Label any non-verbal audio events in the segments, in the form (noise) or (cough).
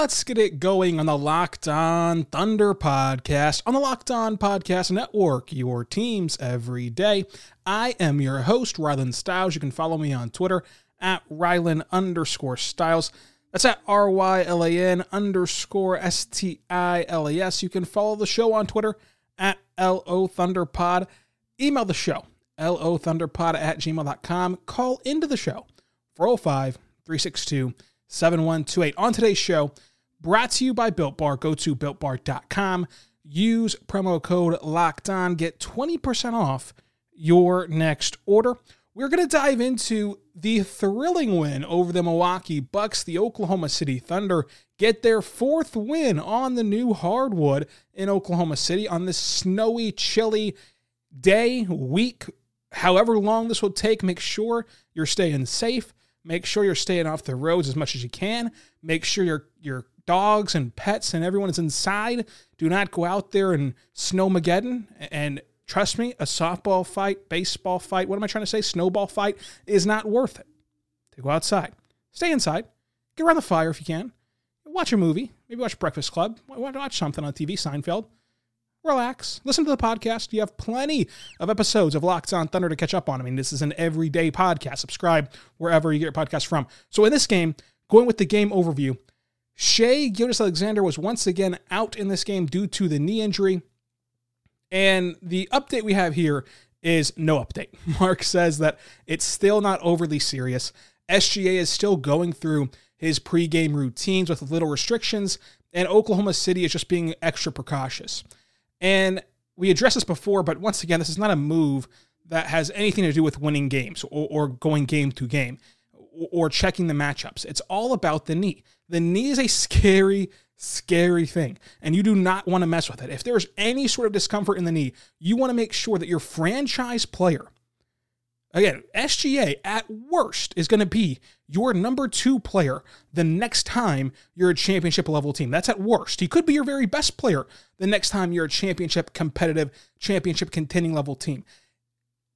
Let's get it going on the Locked On Thunder podcast on the Locked On Podcast Network, your teams every day. I am your host, Rylan Stiles. You can follow me on Twitter at Rylan underscore Stiles. That's at R Y L A N underscore S T I L E S. You can follow the show on Twitter at LO Thunderpod. Email the show, LO Thunderpod at gmail.com. Call into the show, 405 362 7128. On today's show, brought to you by Built Bar. Go to builtbar.com. Use promo code locked on. Get 20% off your next order. We're going to dive into the thrilling win over the Milwaukee Bucks. The Oklahoma City Thunder get their fourth win on the new hardwood in Oklahoma City on this snowy, chilly day, week, however long this will take. Make sure you're staying safe. Make sure you're staying off the roads as much as you can. Make sure your your dogs and pets and everyone is inside. Do not go out there and snowmageddon. And trust me, a softball fight, baseball fight, what am I trying to say? Snowball fight is not worth it. To go outside. Stay inside. Get around the fire if you can. Watch a movie. Maybe watch Breakfast Club. Watch something on TV, Seinfeld relax, listen to the podcast. You have plenty of episodes of Locked On Thunder to catch up on. I mean, this is an everyday podcast. Subscribe wherever you get your podcast from. So in this game, going with the game overview, Shai Gilgeous-Alexander was once again out in this game due to the knee injury. And the update we have here is no update. (laughs) Mark says that it's still not overly serious. SGA is still going through his pregame routines with little restrictions, and Oklahoma City is just being extra precautious. And we addressed this before, but once again, this is not a move that has anything to do with winning games or, or going game to game or, checking the matchups. It's all about the knee. The knee is a scary, scary thing, and you do not want to mess with it. If there's any sort of discomfort in the knee, you want to make sure that your franchise player, again, SGA at worst is going to be your number two player the next time you're a championship level team. That's at worst. He could be your very best player the next time you're a championship competitive, championship contending level team.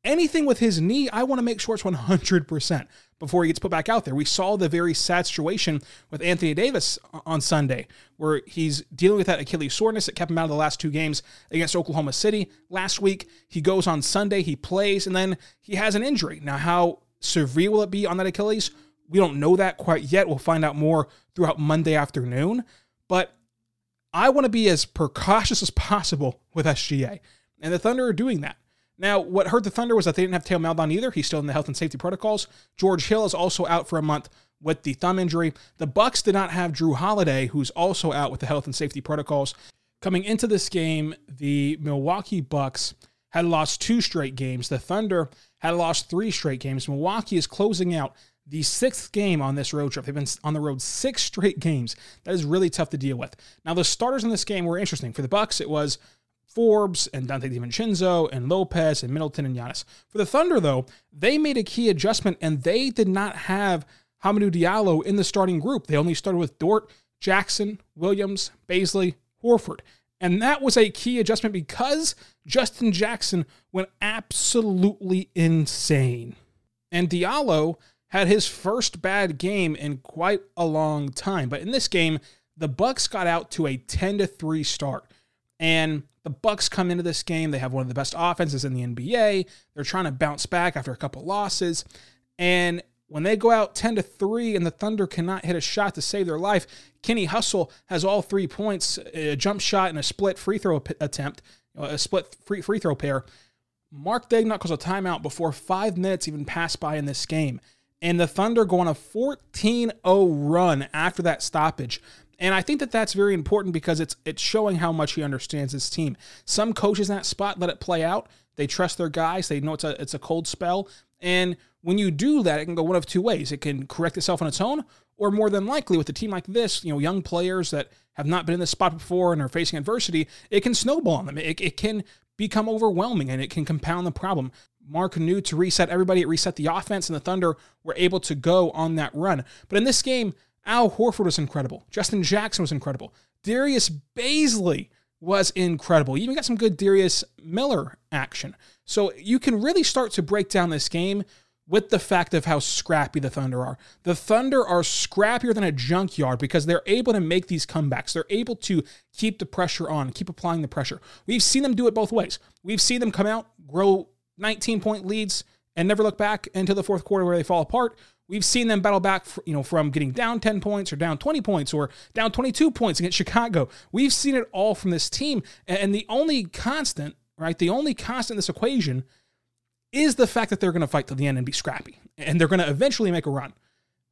Anything with his knee, I want to make sure it's 100% before he gets put back out there. We saw the very sad situation with Anthony Davis on Sunday, where he's dealing with that Achilles soreness that kept him out of the last two games against Oklahoma City. Last week, he goes on Sunday, he plays, and then he has an injury. Now, how severe will it be on that Achilles? We don't know that quite yet. We'll find out more throughout Monday afternoon. But I want to be as precautious as possible with SGA. And the Thunder are doing that. Now, what hurt the Thunder was that they didn't have Theo Maledon either. He's still in the health and safety protocols. George Hill is also out for a month with the thumb injury. The Bucks did not have Jrue Holiday, who's also out with the health and safety protocols. Coming into this game, the Milwaukee Bucks had lost two straight games. The Thunder had lost three straight games. Milwaukee is closing out the sixth game on this road trip. They've been on the road six straight games. That is really tough to deal with. Now, the starters in this game were interesting. For the Bucks, it was Forbes and Donte DiVincenzo and Lopez and Middleton and Giannis. For the Thunder, though, they made a key adjustment and they did not have Hamidou Diallo in the starting group. They only started with Dort, Jackson, Williams, Bazley, Horford. And that was a key adjustment because Justin Jackson went absolutely insane. And Diallo had his first bad game in quite a long time. But in this game, the Bucks got out to a 10 to 3 start. And the Bucks come into this game, they have one of the best offenses in the NBA. They're trying to bounce back after a couple losses. And when they go out 10 to 3 and the Thunder cannot hit a shot to save their life, Kenny Hustle has all three points, a jump shot and a split free throw attempt, a split free, free throw pair. Mark Daigneault calls a timeout before five minutes even pass by in this game. And the Thunder go on a 14 0 run after that stoppage. And I think that that's very important because it's it's showing how much he understands his team. Some coaches in that spot let it play out. They trust their guys. They know it's a it's a cold spell. And when you do that, it can go one of two ways. It can correct itself on its own, or more than likely, with a team like this, you know, young players that have not been in this spot before and are facing adversity, it can snowball on them. It, it can become overwhelming and it can compound the problem. Mark knew to reset everybody, it reset the offense, and the Thunder were able to go on that run. But in this game, Al Horford was incredible. Justin Jackson was incredible. Darius Bazley was incredible. You even got some good Darius Miller action. So you can really start to break down this game with the fact of how scrappy the Thunder are. The Thunder are scrappier than a junkyard because they're able to make these comebacks. They're able to keep the pressure on, keep applying the pressure. We've seen them do it both ways. We've seen them come out, grow 19 point leads, and never look back into the fourth quarter where they fall apart. We've seen them battle back, you know, from getting down 10 points or down 20 points or down 22 points against Chicago. We've seen it all from this team. And the only constant, right, the only constant in this equation is the fact that they're going to fight to the end and be scrappy. And they're going to eventually make a run.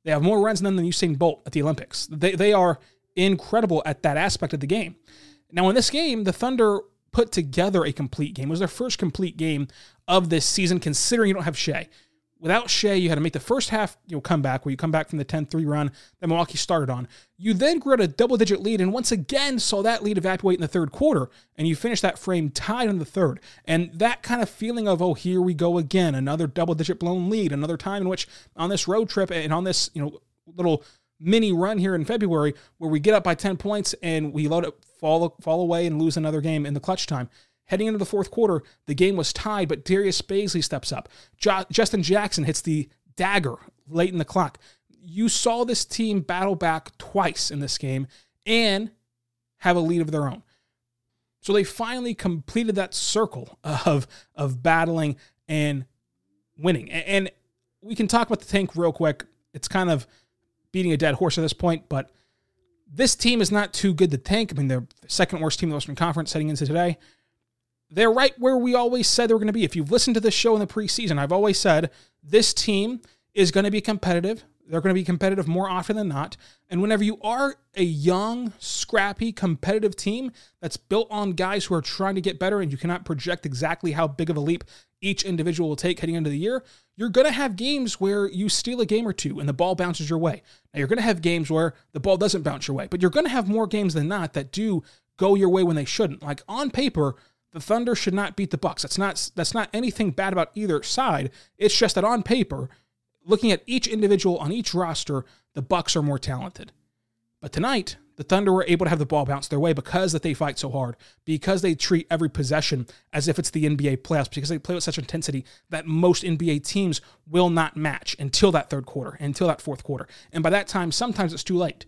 They have more runs than than Usain Bolt at the Olympics. They, they are incredible at that aspect of the game. Now, in this game, the Thunder put together a complete game. It was their first complete game of this season, considering you don't have Shai without Shai, you had to make the first half, you know, come back where you come back from the 10-3 run that Milwaukee started on. You then grew a double-digit lead and once again saw that lead evaporate in the third quarter, and you finished that frame tied in the third. And that kind of feeling of, oh, here we go again, another double-digit blown lead, another time in which on this road trip and on this, you know, little mini run here in February where we get up by 10 points and we load up, fall, fall away and lose another game in the clutch time. Heading into the fourth quarter, the game was tied, but Darius Bazley steps up. Jo- Justin Jackson hits the dagger late in the clock. You saw this team battle back twice in this game and have a lead of their own. So they finally completed that circle (laughs) of, of battling and winning. And we can talk about the tank real quick. It's kind of beating a dead horse at this point, but this team is not too good to tank. I mean, they're the second worst team in the Western Conference heading into today they're right where we always said they were going to be. If you've listened to this show in the preseason, I've always said this team is going to be competitive. They're going to be competitive more often than not. And whenever you are a young, scrappy, competitive team that's built on guys who are trying to get better and you cannot project exactly how big of a leap each individual will take heading into the year, you're going to have games where you steal a game or two and the ball bounces your way. Now, you're going to have games where the ball doesn't bounce your way, but you're going to have more games than not that do go your way when they shouldn't. Like on paper, the Thunder should not beat the Bucks. That's not that's not anything bad about either side. It's just that on paper, looking at each individual on each roster, the Bucks are more talented. But tonight, the Thunder were able to have the ball bounce their way because that they fight so hard, because they treat every possession as if it's the NBA playoffs, because they play with such intensity that most NBA teams will not match until that third quarter, until that fourth quarter. And by that time, sometimes it's too late.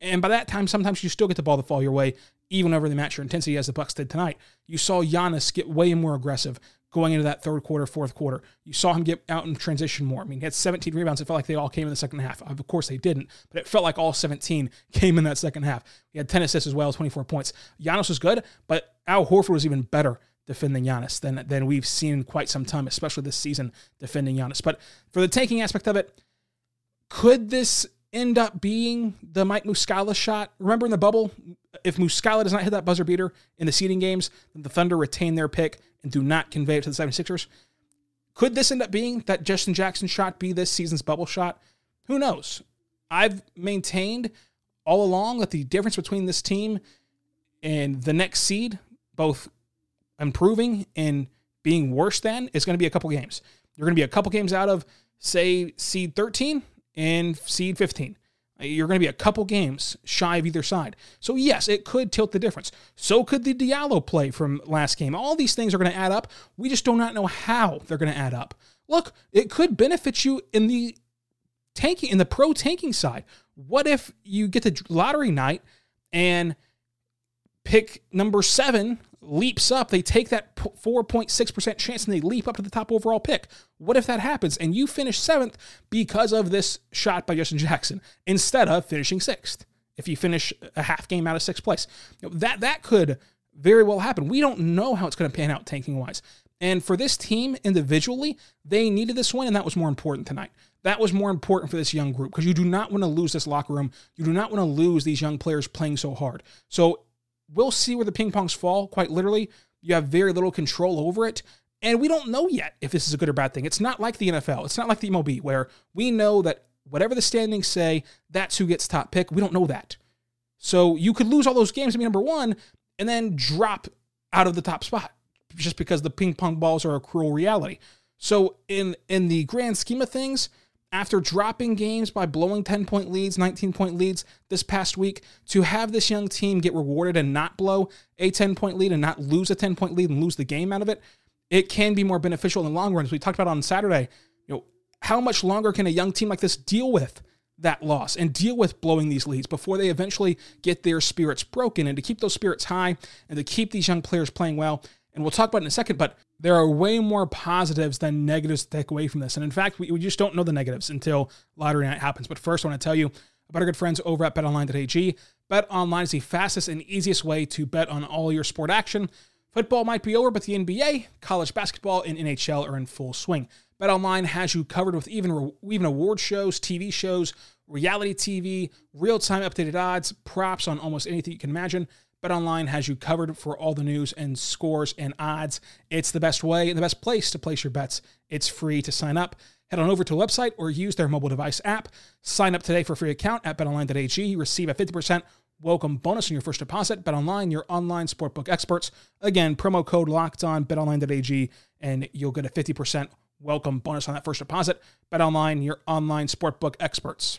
And by that time, sometimes you still get the ball to fall your way, even over the match your intensity as the Bucks did tonight. You saw Giannis get way more aggressive going into that third quarter, fourth quarter. You saw him get out in transition more. I mean, he had 17 rebounds. It felt like they all came in the second half. Of course, they didn't, but it felt like all 17 (laughs) came in that second half. He had 10 assists as well, 24 points. Giannis was good, but Al Horford was even better defending Giannis than, than we've seen in quite some time, especially this season defending Giannis. But for the tanking aspect of it, could this end up being the Mike Muscala shot? Remember in the bubble, if Muscala does not hit that buzzer beater in the seeding games, the Thunder retain their pick and do not convey it to the 76ers. Could this end up being that Justin Jackson shot be this season's bubble shot? Who knows? I've maintained all along that the difference between this team and the next seed, both improving and being worse than, is going to be a couple games. You're going to be a couple games out of, say, seed 13 and seed 15. Uh, you're going to be a couple games shy of either side. So, yes, it could tilt the difference. So could the Diallo play from last game. All these things are going to add up. We just do not know how they're going to add up. Look, it could benefit you in the tanking, in the pro tanking side. What if you get the lottery night and pick number seven leaps up, they take that 4.6% chance and they leap up to the top overall pick. What if that happens and you finish seventh because of this shot by Justin Jackson instead of finishing sixth? If you finish a half game out of sixth place, that that could very well happen. We don't know how it's going to pan out tanking wise. And for this team individually, they needed this win, and that was more important tonight. That was more important for this young group because you do not want to lose this locker room. You do not want to lose these young players playing so hard. So we'll see where the ping pongs fall, quite literally. You have very little control over it. And we don't know yet if this is a good or bad thing. It's not like the NFL. It's not like the MLB, where we know that whatever the standings say, that's who gets top pick. We don't know that. So you could lose all those games to be number one and then drop out of the top spot just because the ping pong balls are a cruel reality. So in in the grand scheme of things, after dropping games by blowing 10 point leads, 19 point leads this past week, to have this young team get rewarded and not blow a 10 point lead and not lose a 10 point lead and lose the game out of it, it can be more beneficial in the long run. As we talked about on Saturday, you know, how much longer can a young team like this deal with that loss and deal with blowing these leads before they eventually get their spirits broken? And to keep those spirits high and to keep these young players playing well, and we'll talk about it in a second, but there are way more positives than negatives to take away from this. And in fact, we, we just don't know the negatives until lottery night happens. But first, I want to tell you about our good friends over at betonline.ag. BetOnline is the fastest and easiest way to bet on all your sport action. Football might be over, but the NBA, college basketball, and NHL are in full swing. BetOnline has you covered with even even award shows, TV shows, reality TV, real-time updated odds, props on almost anything you can imagine. BetOnline has you covered for all the news and scores and odds. It's the best way and the best place to place your bets. It's free to sign up. Head on over to a website or use their mobile device app. Sign up today for a free account at betonline.ag. Receive a 50% welcome bonus on your first deposit. BetOnline, your online sportbook experts. Again, promo code locked on betonline.ag, and you'll get a 50% welcome bonus on that first deposit. BetOnline, your online sportbook experts.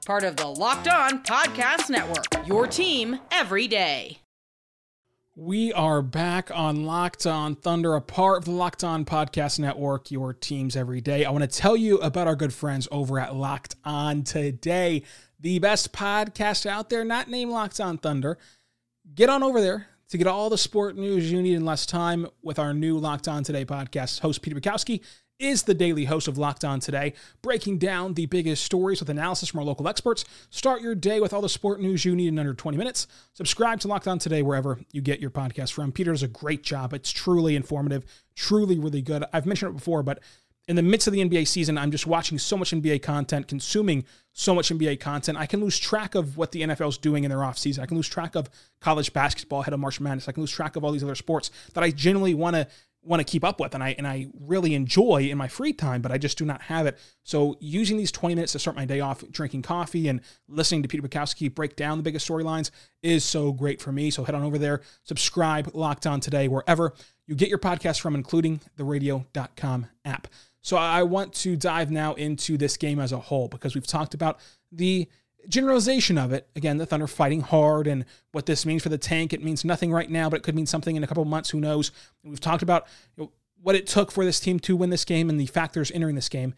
part of the Locked On Podcast Network. Your team every day. We are back on Locked On Thunder, a part of the Locked On Podcast Network, your teams every day. I want to tell you about our good friends over at Locked On Today, the best podcast out there, not named Locked On Thunder. Get on over there to get all the sport news you need in less time with our new Locked On Today podcast. Host Peter Bukowski is the daily host of Locked On Today, breaking down the biggest stories with analysis from our local experts. Start your day with all the sport news you need in under 20 minutes. Subscribe to Locked On Today wherever you get your podcast from. Peter does a great job. It's truly informative, truly really good. I've mentioned it before, but in the midst of the NBA season, I'm just watching so much NBA content, consuming so much NBA content. I can lose track of what the NFL is doing in their offseason. I can lose track of college basketball ahead of March Madness. I can lose track of all these other sports that I genuinely want to want to keep up with and I and I really enjoy in my free time, but I just do not have it. So using these 20 minutes to start my day off drinking coffee and listening to Peter Bukowski break down the biggest storylines is so great for me. So head on over there, subscribe, locked on today, wherever you get your podcast from, including the radio.com app. So I want to dive now into this game as a whole because we've talked about the generalization of it, again, the Thunder fighting hard and what this means for the tank. It means nothing right now, but it could mean something in a couple months. Who knows? we've talked about you know, what it took for this team to win this game and the factors entering this game.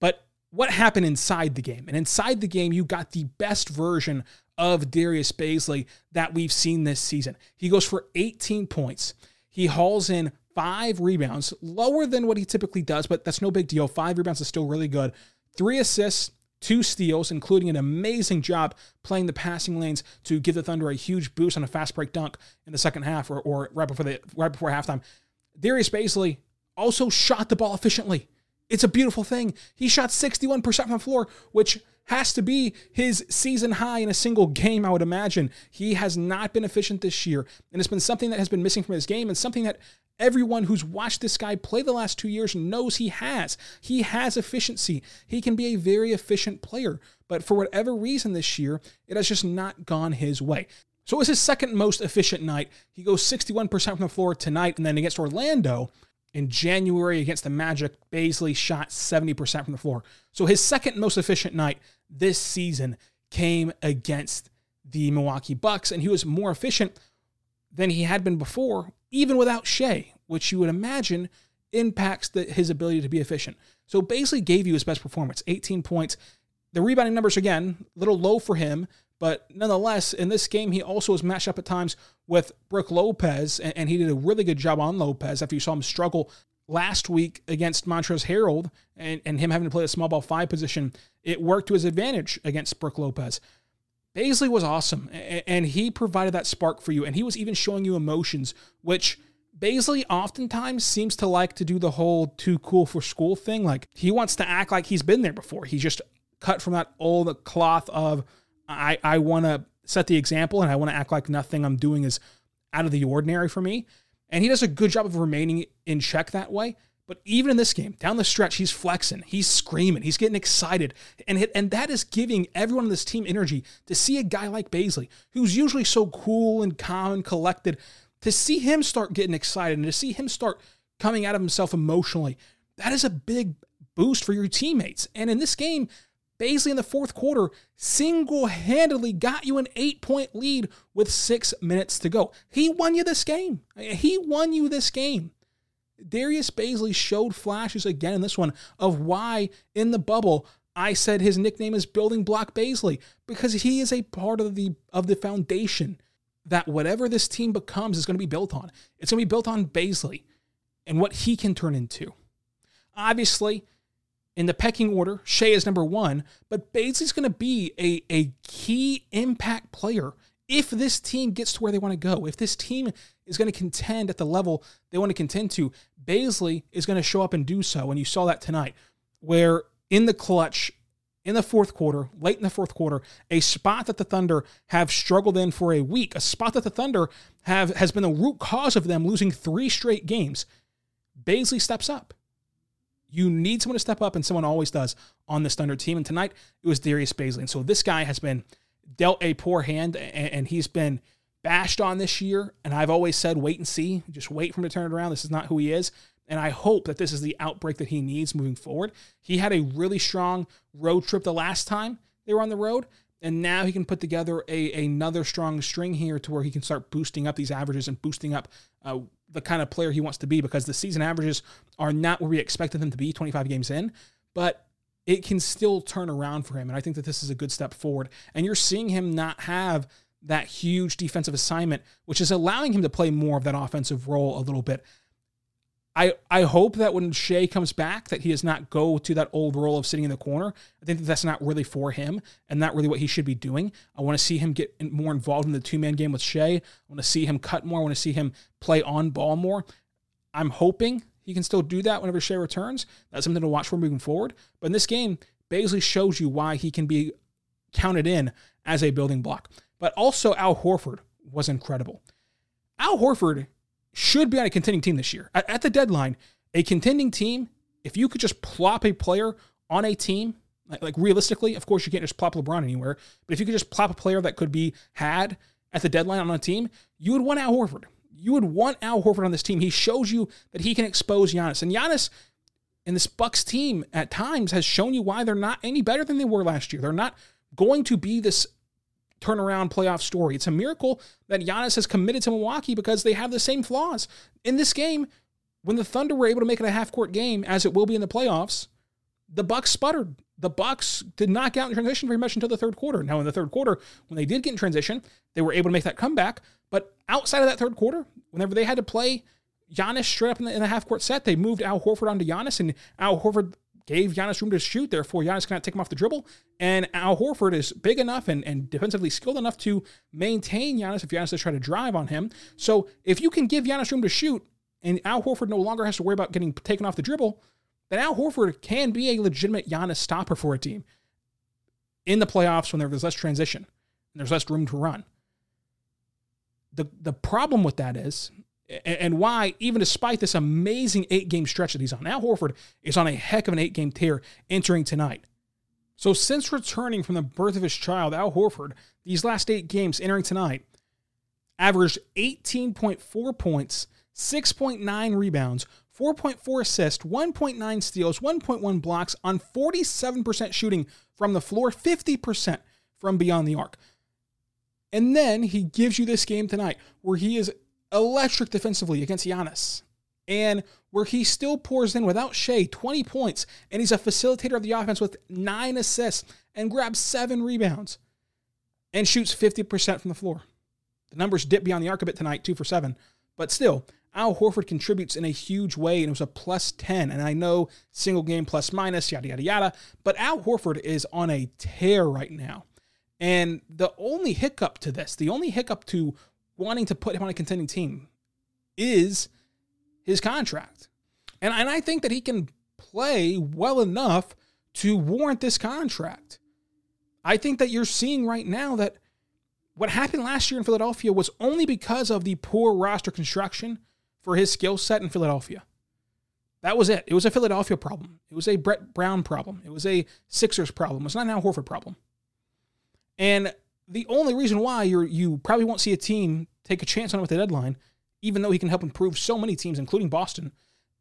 But what happened inside the game? And inside the game, you got the best version of Darius Bazley that we've seen this season. He goes for 18 points. He hauls in five rebounds, lower than what he typically does, but that's no big deal. Five rebounds is still really good. Three assists, two steals, including an amazing job playing the passing lanes to give the Thunder a huge boost on a fast break dunk in the second half or, or right before the right before halftime. Darius Bazley also shot the ball efficiently. It's a beautiful thing. He shot 61% from the floor, which has to be his season high in a single game, I would imagine. He has not been efficient this year, and it's been something that has been missing from his game and something that everyone who's watched this guy play the last two years knows he has. He has efficiency. He can be a very efficient player, but for whatever reason this year, it has just not gone his way. So it was his second most efficient night. He goes 61% from the floor tonight, and then against Orlando in January against the Magic, Bazley shot 70% from the floor. So his second most efficient night this season came against the Milwaukee Bucks, and he was more efficient than he had been before, even without Shai, which you would imagine impacts the, his ability to be efficient. So Bazley gave you his best performance, 18 points. The rebounding numbers, again, a little low for him, but nonetheless, in this game, he also was matched up at times with Brook Lopez, and, and he did a really good job on Lopez after you saw him struggle last week against Montrezl Harrell and, and him having to play a small ball five position. It worked to his advantage against Brook Lopez. Bazley was awesome, and he provided that spark for you, and he was even showing you emotions, which Bazley oftentimes seems to like to do the whole too cool for school thing. Like he wants to act like he's been there before. He's just cut from that old cloth of I, I want to set the example and I want to act like nothing I'm doing is out of the ordinary for me. And he does a good job of remaining in check that way. But even in this game, down the stretch, he's flexing, he's screaming, he's getting excited. And, and that is giving everyone on this team energy to see a guy like Bazley, who's usually so cool and calm and collected, to see him start getting excited and to see him start coming out of himself emotionally. That is a big boost for your teammates. And in this game, Bazley in the fourth quarter single handedly got you an eight point lead with six minutes to go. He won you this game. He won you this game. Darius Bazley showed flashes again in this one of why in the bubble I said his nickname is Building Block Bazley because he is a part of the of the foundation that whatever this team becomes is going to be built on. It's going to be built on Bazley and what he can turn into. Obviously, in the pecking order, Shai is number one, but Bazley's going to be a, a key impact player if this team gets to where they want to go. If this team is going to contend at the level they want to contend to, Bazley is going to show up and do so. And you saw that tonight, where in the clutch, in the fourth quarter, late in the fourth quarter, a spot that the Thunder have struggled in for a week, a spot that the Thunder have has been the root cause of them losing three straight games. Bazley steps up. You need someone to step up, and someone always does on this Thunder team. And tonight it was Darius Bazley. And so this guy has been dealt a poor hand, and he's been bashed on this year. And I've always said, wait and see, just wait for him to turn it around. This is not who he is. And I hope that this is the outbreak that he needs moving forward. He had a really strong road trip the last time they were on the road. And now he can put together a another strong string here to where he can start boosting up these averages and boosting up uh, the kind of player he wants to be because the season averages are not where we expected them to be 25 games in, but it can still turn around for him. And I think that this is a good step forward. And you're seeing him not have that huge defensive assignment, which is allowing him to play more of that offensive role a little bit. I, I hope that when Shai comes back, that he does not go to that old role of sitting in the corner. I think that that's not really for him and not really what he should be doing. I want to see him get more involved in the two man game with Shai. I want to see him cut more. I want to see him play on ball more. I'm hoping he can still do that whenever Shai returns. That's something to watch for moving forward. But in this game, Bazley shows you why he can be counted in as a building block. But also, Al Horford was incredible. Al Horford should be on a contending team this year. At, at the deadline, a contending team, if you could just plop a player on a team, like, like realistically, of course, you can't just plop LeBron anywhere, but if you could just plop a player that could be had at the deadline on a team, you would want Al Horford. You would want Al Horford on this team. He shows you that he can expose Giannis. And Giannis in this Bucks team at times has shown you why they're not any better than they were last year. They're not going to be this turnaround playoff story. It's a miracle that Giannis has committed to Milwaukee because they have the same flaws. In this game, when the Thunder were able to make it a half court game, as it will be in the playoffs, the Bucks sputtered. The Bucks did not get out in transition very much until the third quarter. Now, in the third quarter, when they did get in transition, they were able to make that comeback. But outside of that third quarter, whenever they had to play Giannis straight up in the, in the half court set, they moved Al Horford onto Giannis, and Al Horford gave Giannis room to shoot. Therefore, Giannis cannot take him off the dribble. And Al Horford is big enough and, and defensively skilled enough to maintain Giannis if Giannis does try to drive on him. So if you can give Giannis room to shoot and Al Horford no longer has to worry about getting taken off the dribble, then Al Horford can be a legitimate Giannis stopper for a team. in the playoffs when there's less transition and there's less room to run. The, the problem with that is, and why, even despite this amazing eight game stretch that he's on, Al Horford is on a heck of an eight game tear entering tonight. So, since returning from the birth of his child, Al Horford, these last eight games entering tonight, averaged 18.4 points, 6.9 rebounds, 4.4 assists, 1.9 steals, 1.1 blocks on 47% shooting from the floor, 50% from beyond the arc. And then he gives you this game tonight where he is electric defensively against Giannis and where he still pours in without Shai 20 points and he's a facilitator of the offense with nine assists and grabs seven rebounds and shoots 50% from the floor. The numbers dip beyond the arc a bit tonight, two for seven, but still, Al Horford contributes in a huge way, and it was a plus 10. And I know single game plus minus, yada, yada, yada, but Al Horford is on a tear right now. And the only hiccup to this, the only hiccup to wanting to put him on a contending team is his contract. And, and I think that he can play well enough to warrant this contract. I think that you're seeing right now that what happened last year in Philadelphia was only because of the poor roster construction for his skill set in Philadelphia. That was it. It was a Philadelphia problem. It was a Brett Brown problem. It was a Sixers problem. It was not Al Horford problem. And the only reason why you you probably won't see a team take a chance on him at the deadline, even though he can help improve so many teams, including Boston,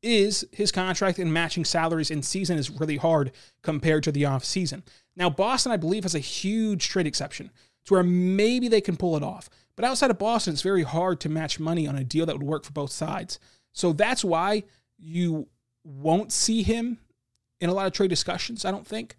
is his contract and matching salaries in season is really hard compared to the off season. Now, Boston, I believe, has a huge trade exception to where maybe they can pull it off. But outside of Boston, it's very hard to match money on a deal that would work for both sides. So that's why you won't see him in a lot of trade discussions, I don't think.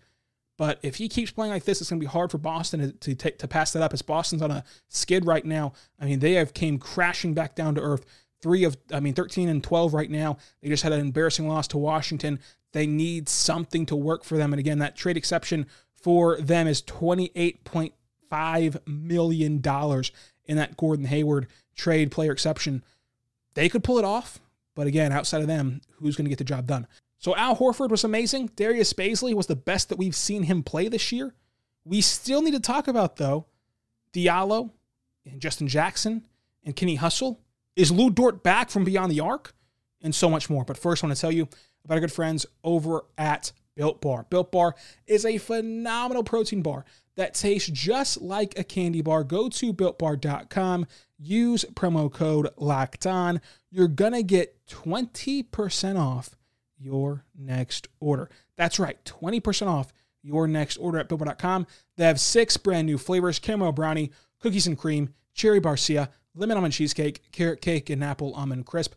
But if he keeps playing like this, it's going to be hard for Boston to, to, to pass that up. As Boston's on a skid right now. I mean, they have came crashing back down to earth. Three of, I mean, 13 and 12 right now. They just had an embarrassing loss to Washington. They need something to work for them. And again, that trade exception for them is $28.5 million in that Gordon Hayward trade player exception. They could pull it off. But again, outside of them, who's going to get the job done? So Al Horford was amazing. Darius Bazley was the best that we've seen him play this year. We still need to talk about, though, Diallo and Justin Jackson and Kenny Hustle. Is Lu Dort back from beyond the arc? And so much more. But first, I want to tell you about our good friends over at Built Bar. Built Bar is a phenomenal protein bar that tastes just like a candy bar. Go to builtbar.com, use promo code locked on. You're going to get 20% off your next order. That's right, 20% off your next order at builtbar.com. They have six brand new flavors caramel brownie, cookies and cream, cherry barcia, lemon almond cheesecake, carrot cake, and apple almond crisp.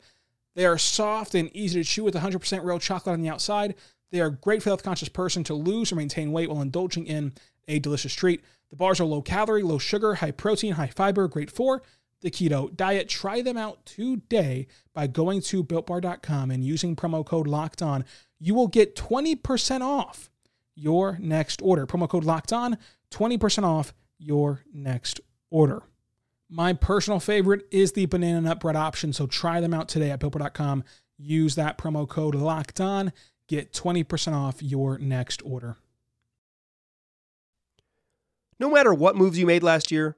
They are soft and easy to chew with 100% real chocolate on the outside. They are great for the health conscious person to lose or maintain weight while indulging in a delicious treat. The bars are low calorie, low sugar, high protein, high fiber, great for the keto diet. Try them out today by going to builtbar.com and using promo code locked on. You will get 20% off your next order. Promo code locked on, 20% off your next order. My personal favorite is the banana nut bread option, so try them out today at builtbar.com. Use that promo code locked on, get 20% off your next order. No matter what moves you made last year,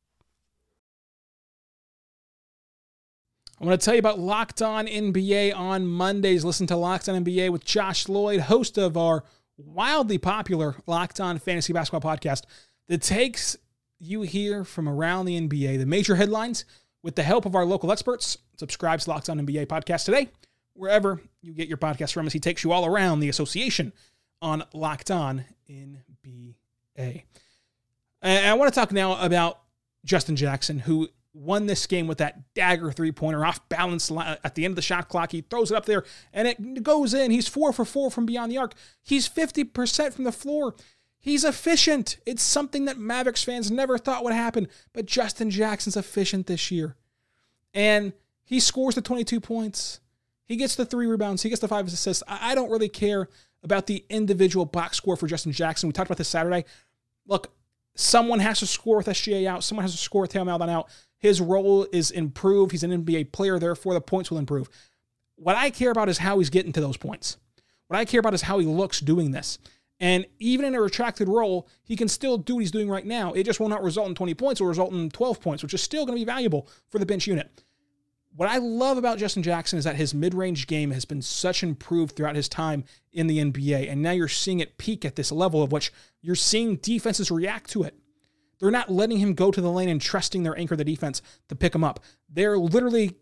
I want to tell you about Locked On NBA on Mondays. Listen to Locked On NBA with Josh Lloyd, host of our wildly popular Locked On Fantasy Basketball podcast that takes you here from around the NBA, the major headlines, with the help of our local experts. Subscribe to Locked On NBA podcast today, wherever you get your podcast from as he takes you all around the association on Locked On NBA. And I want to talk now about Justin Jackson, who won this game with that dagger three pointer off balance uh, at the end of the shot clock. He throws it up there and it goes in. He's four for four from beyond the arc. He's 50% from the floor. He's efficient. It's something that Mavericks fans never thought would happen, but Justin Jackson's efficient this year. And he scores the 22 points. He gets the three rebounds. He gets the five assists. I don't really care about the individual box score for Justin Jackson. We talked about this Saturday. Look, someone has to score with SGA out. Someone has to score with Theo Maledon out. His role is improved. He's an NBA player, therefore the points will improve. What I care about is how he's getting to those points. What I care about is how he looks doing this. And even in a retracted role, he can still do what he's doing right now. It just will not result in 20 points, it will result in 12 points, which is still going to be valuable for the bench unit. What I love about Justin Jackson is that his mid range game has been such improved throughout his time in the NBA. And now you're seeing it peak at this level of which you're seeing defenses react to it. They're not letting him go to the lane and trusting their anchor, the defense, to pick him up. They're literally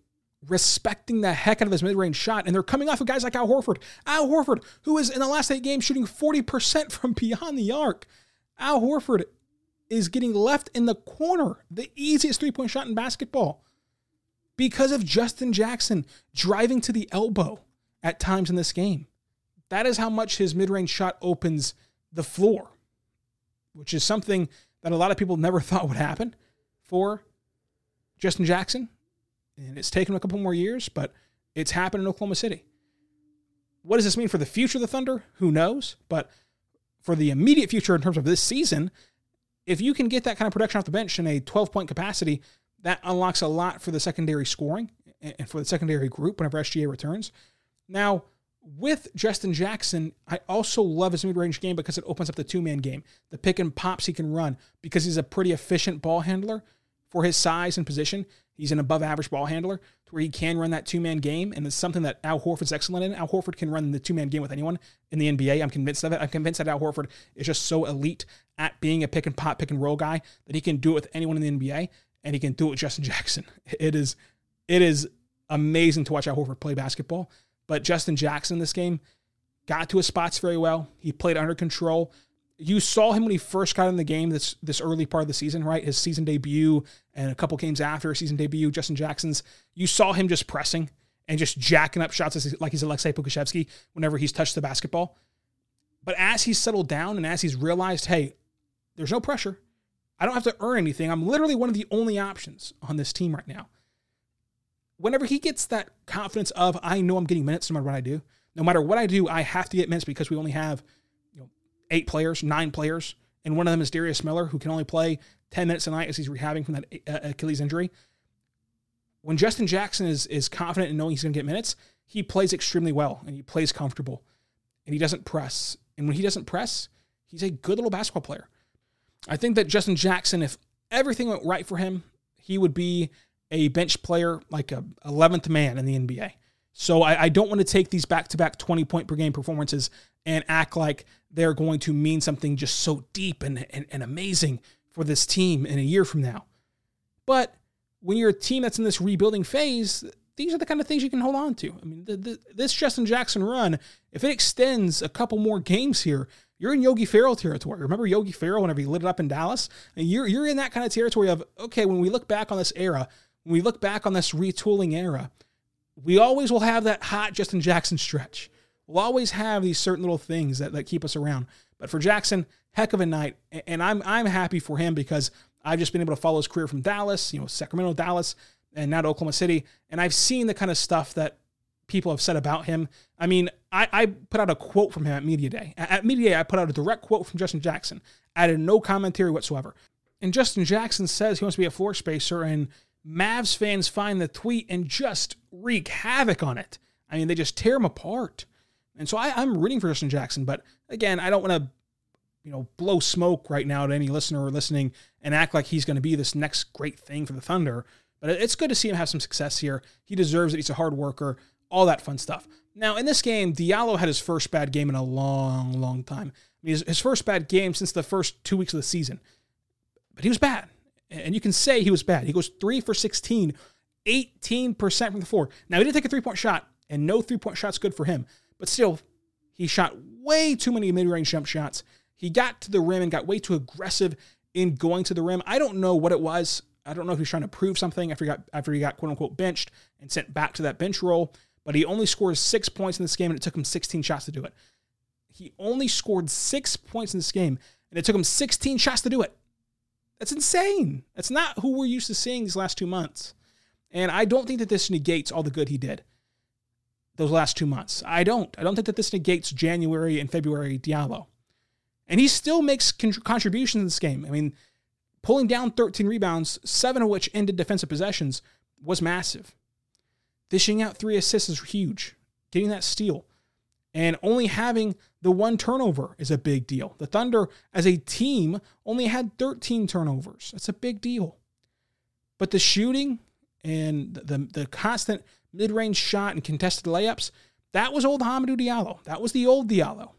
respecting the heck out of his mid-range shot, and they're coming off of guys like Al Horford. Al Horford, who is in the last eight games shooting 40% (laughs) from beyond the arc. Al Horford is getting left in the corner, the easiest three-point shot in basketball, because of Justin Jackson driving to the elbow at times in this game. That is how much his mid-range shot opens the floor, which is something that a lot of people never (laughs) thought would happen for Justin Jackson. And it's taken a couple more years, but it's happened in Oklahoma City. What does this mean for the future of the Thunder? Who knows? But for the immediate future in terms of this season, if you can get that kind of production off the bench in a 12 point capacity, that unlocks a lot for the secondary scoring and for the secondary group whenever SGA returns. Now, with Justin Jackson, I also love his mid range game because it opens up the two man game, the pick and pops he can run because he's a pretty efficient ball handler for his size and position. He's an above average ball handler to where he can run that two man game. And it's something that Al Horford's excellent in. Al Horford can run the two man game with anyone in the NBA. I'm convinced of it. I'm convinced that Al Horford is just so elite at being a pick and pop, pick and roll guy that he can do it with anyone in the NBA and he can do it with Justin Jackson. (laughs) It is, it is amazing to watch Al Horford play basketball. But Justin Jackson in this game got to his spots very well. He played under control. You saw him when he first got in the game this this early part of the season, right? His season debut and a couple games after season debut, Justin Jackson's. You saw him just pressing and just jacking up shots like he's Aleksej Pokusevski whenever he's touched the basketball. But as he's settled down and as he's realized, hey, there's no pressure. I don't have to earn anything. I'm literally one of the only options on this team right now whenever he gets that confidence of I know I'm getting minutes no matter what I do, no matter what I do, I have to get minutes because we only have you know eight players, nine players, and one of them is Darius Miller, who can only play 10 minutes a night as he's rehabbing from that uh, Achilles injury. When Justin Jackson is is confident in knowing he's going to get minutes, he plays extremely well and he plays comfortable, and he doesn't press. And when he doesn't press, he's a good little basketball player. I think that Justin Jackson, if everything went right for him, he would be a bench player like a 11th man in the NBA. So I, I don't want to take these back to back 20 point per game performances and act like they're going to mean something just so deep and, and, and amazing for this team in a year from now. But when you're a team that's in this rebuilding phase, these are the kind of things you can hold on to. I mean, the, the, this Justin Jackson run, if it extends a couple more games here, you're in Yogi Ferrell territory. Remember Yogi Ferrell whenever he lit it up in Dallas? And you're, you're in that kind of territory of, okay, when we look back on this era, when we look back on this retooling era, we always will have that hot Justin Jackson stretch. We'll always have these certain little things that, that keep us around. But for Jackson, heck of a night. And I'm I'm happy for him because I've just been able to follow his career from Dallas, you know, Sacramento, Dallas, and now to Oklahoma City. And I've seen the kind of stuff that people have said about him. I mean, I, I put out a quote from him at Media Day. At Media Day, I put out a direct quote from Justin Jackson, added no commentary whatsoever. And Justin Jackson says he wants to be a floor spacer and Mavs fans find the tweet and just wreak havoc on it. I mean, they just tear him apart. And so I, am rooting for Justin Jackson, but again, I don't want to, you know, blow smoke right now to any listener or listening and act like he's going to be this next great thing for the Thunder. But it's good to see him have some success here. He deserves it. He's a hard worker, all that fun stuff. Now, in this game, Diallo had his first bad game in a long, long time. I mean, his, his first bad game since the first two weeks of the season. But he was bad and you can say he was bad. He goes three for 16, 18% from the floor. Now, he didn't take a three point shot and no three point shots good for him. But still, he shot way too many mid range jump shots. He got to the rim and got way too aggressive in going to the rim. I don't know what it was. I don't know if he's trying to prove something after he got after he got quote unquote benched and sent back to that bench role. But he only scored six points in this game, and it took him 16 shots to do it. He only scored six points in this game, and it took him 16 shots to do it. That's insane. That's not who we're used to seeing these last two months. And I don't think that this negates all the good he did those last two months. I don't. I don't think that this negates January and February Diallo. And he still makes con- contributions in this game. I mean, pulling down 13 rebounds, seven of which ended defensive possessions, was massive. Dishing out three assists is huge. Getting that steal. And only having the one turnover is a big deal. The Thunder, as a team, only had 13 turnovers. That's a big deal. But the shooting and the, the constant mid range shot and contested layups, that was old Hamidou Diallo. That was the old Diallo.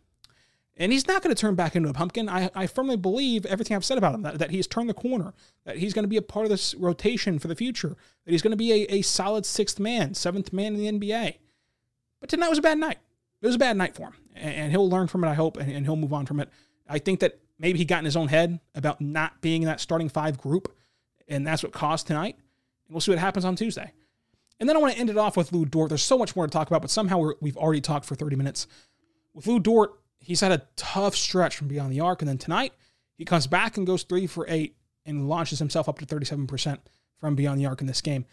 And he's not going to turn back into a pumpkin. I, I firmly believe everything I've said about him, that, that he's turned the corner, that he's going to be a part of this rotation for the future, that he's going to be a, a solid sixth man, seventh man in the NBA. But tonight was a bad night. It was a bad night for him. And, he'll learn from it, I hope, and, and he'll move on from it. I think that maybe he got in his own head about not being in that starting five group, and that's what caused tonight. And we'll see what happens on Tuesday. And then I want to end it off with Lu Dort. There's so much more to talk about, but somehow we have already talked for 30 minutes. With Lu Dort, he's had a tough stretch from beyond the arc. And then tonight, he comes back and goes three for eight and launches himself up to 37% from beyond the arc in this game.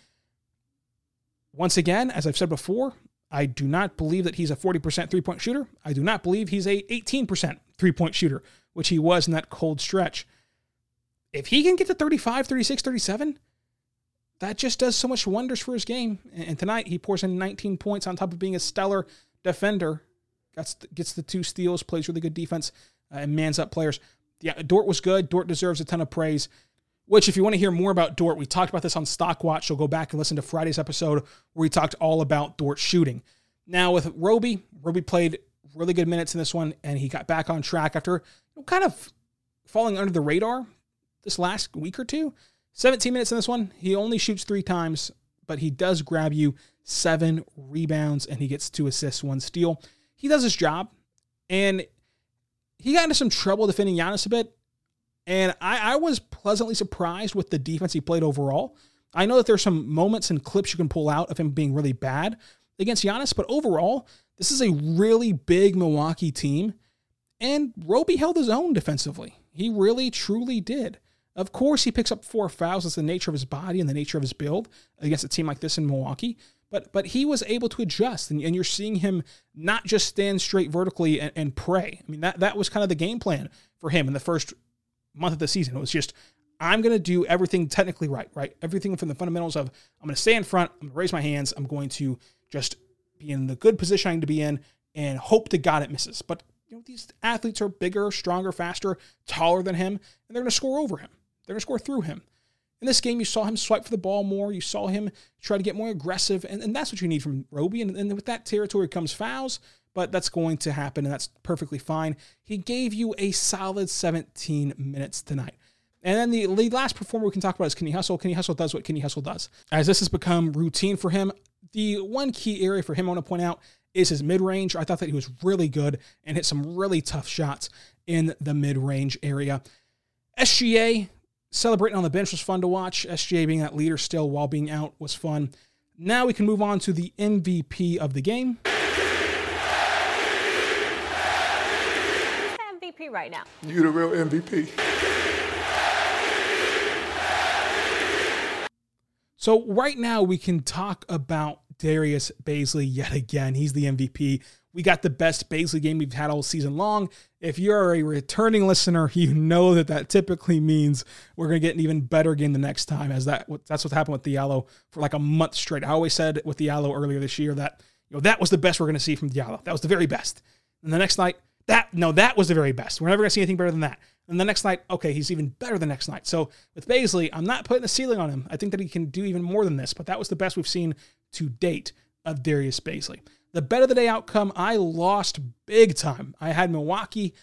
Once again, as I've said before, I do not believe that he's a 40% three point shooter. I do not believe he's a 18% three point shooter, which he was in that cold stretch. If he can get to 35, 36, 37, that just does so much wonders for his game. And tonight he pours in 19 points on top of being a stellar defender. Gets gets the two steals, plays really good defense, uh, and mans up players. Yeah, Dort was good. Dort deserves a ton of praise. Which, if you want to hear more about Dort, we talked about this on Stockwatch. So go back and listen to Friday's episode where we talked all about Dort shooting. Now with Roby, Roby played really good minutes in this one, and he got back on track after kind of falling under the radar this last week or two. 17 minutes in this one. He only shoots three times, but he does grab you seven rebounds and he gets two assists, one steal. He does his job. And he got into some trouble defending Giannis a bit. And I, I was pleasantly surprised with the defense he played overall. I know that there's some moments and clips you can pull out of him being really bad against Giannis, but overall, this is a really big Milwaukee team. And Roby held his own defensively. He really, truly did. Of course, he picks up four fouls. It's the nature of his body and the nature of his build against a team like this in Milwaukee. But but he was able to adjust, and, and you're seeing him not just stand straight vertically and, and pray. I mean that that was kind of the game plan for him in the first month of the season. It was just I'm going to do everything technically right, right? Everything from the fundamentals of I'm going to stay in front, I'm going to raise my hands, I'm going to just be in the good position I need to be in, and hope to God it misses. But you know these athletes are bigger, stronger, faster, taller than him, and they're going to score over him. They're going to score through him. In this game, you saw him swipe for the ball more. You saw him try to get more aggressive, and, and that's what you need from Roby. And, and with that territory comes fouls, but that's going to happen, and that's perfectly fine. He gave you a solid 17 minutes tonight. And then the, last performer we can talk about is Kenny Hustle. Kenny Hustle does what Kenny Hustle does. As this has become routine for him, the one key area for him I want to point out is his mid range. I thought that he was really good and hit some really tough shots in the mid range area. SGA Celebrating on the bench was fun to watch. SGA being that leader still while being out was fun. Now we can move on to the MVP of the game. MVP right now. You the real MVP. So right now we can talk about Darius Bazley yet again. He's the MVP. We got the best Bazley game we've had all season long. If you're a returning listener, (laughs) you know that that typically means we're going to get an even better game the next time, as that that's what happened with Diallo for like a month straight. I always said with Diallo earlier this year that you know that was the best we're going to see from Diallo. That was the very best. And the next night, that no, that was the very best. We're never to see anything better than that. And the next night, okay, he's even better the next night. So with Bazley, I'm not putting a ceiling on him. I think that he can do even more than this, but that was the best we've seen to date of Darius Bazley. The bet of the day outcome, I lost big time. I had Milwaukee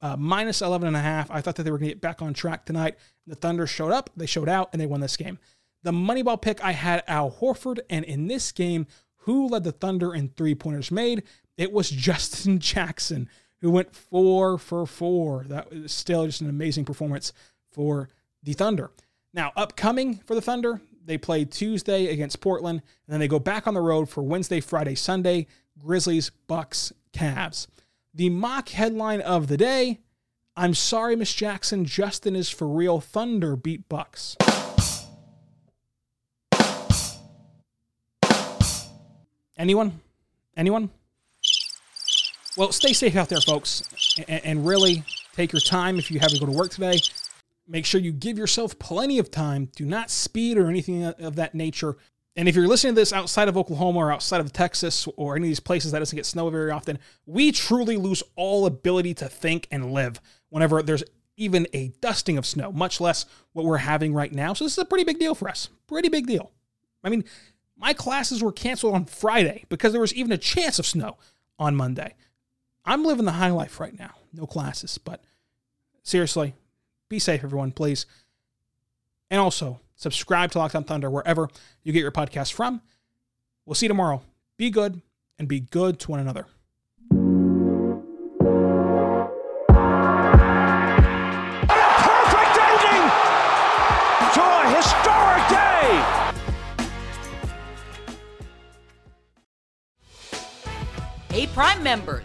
uh, minus 11 and a half. I thought that they were going to get back on track tonight. The Thunder showed up, they showed out, and they won this game. The Moneyball pick, I had Al Horford, and in this game, who led the Thunder in three pointers made? It was (laughs) Justin Jackson, who went four for four. That was still just an amazing performance for the Thunder. Now, upcoming for the Thunder, they play Tuesday against Portland, and then they go back on the road for Wednesday, Friday, Sunday, Grizzlies, Bucks, Cavs. The mock headline of the day I'm sorry, Miss Jackson, Justin is for real. Thunder beat Bucks. Anyone? Anyone? Well, stay safe out there, folks, and, really take your time if you have to go to work today. Make sure you give yourself plenty of time. Do not speed or anything of that nature. And if you're listening to this outside of Oklahoma or outside of Texas or any of these places that doesn't get snow very often, we truly lose all ability to think and live whenever there's even a dusting of snow, much less what we're having right now. So this is a pretty big deal for us. Pretty big deal. I mean, my classes were canceled on Friday because there was even a chance of snow on Monday. I'm living the high life right now. No classes, but seriously, be safe, everyone, please. And also, subscribe to Locked On Thunder wherever you get your podcast from. We'll see you tomorrow. Be good and be good to one another. perfect ending to a historic day. Hey, Prime members,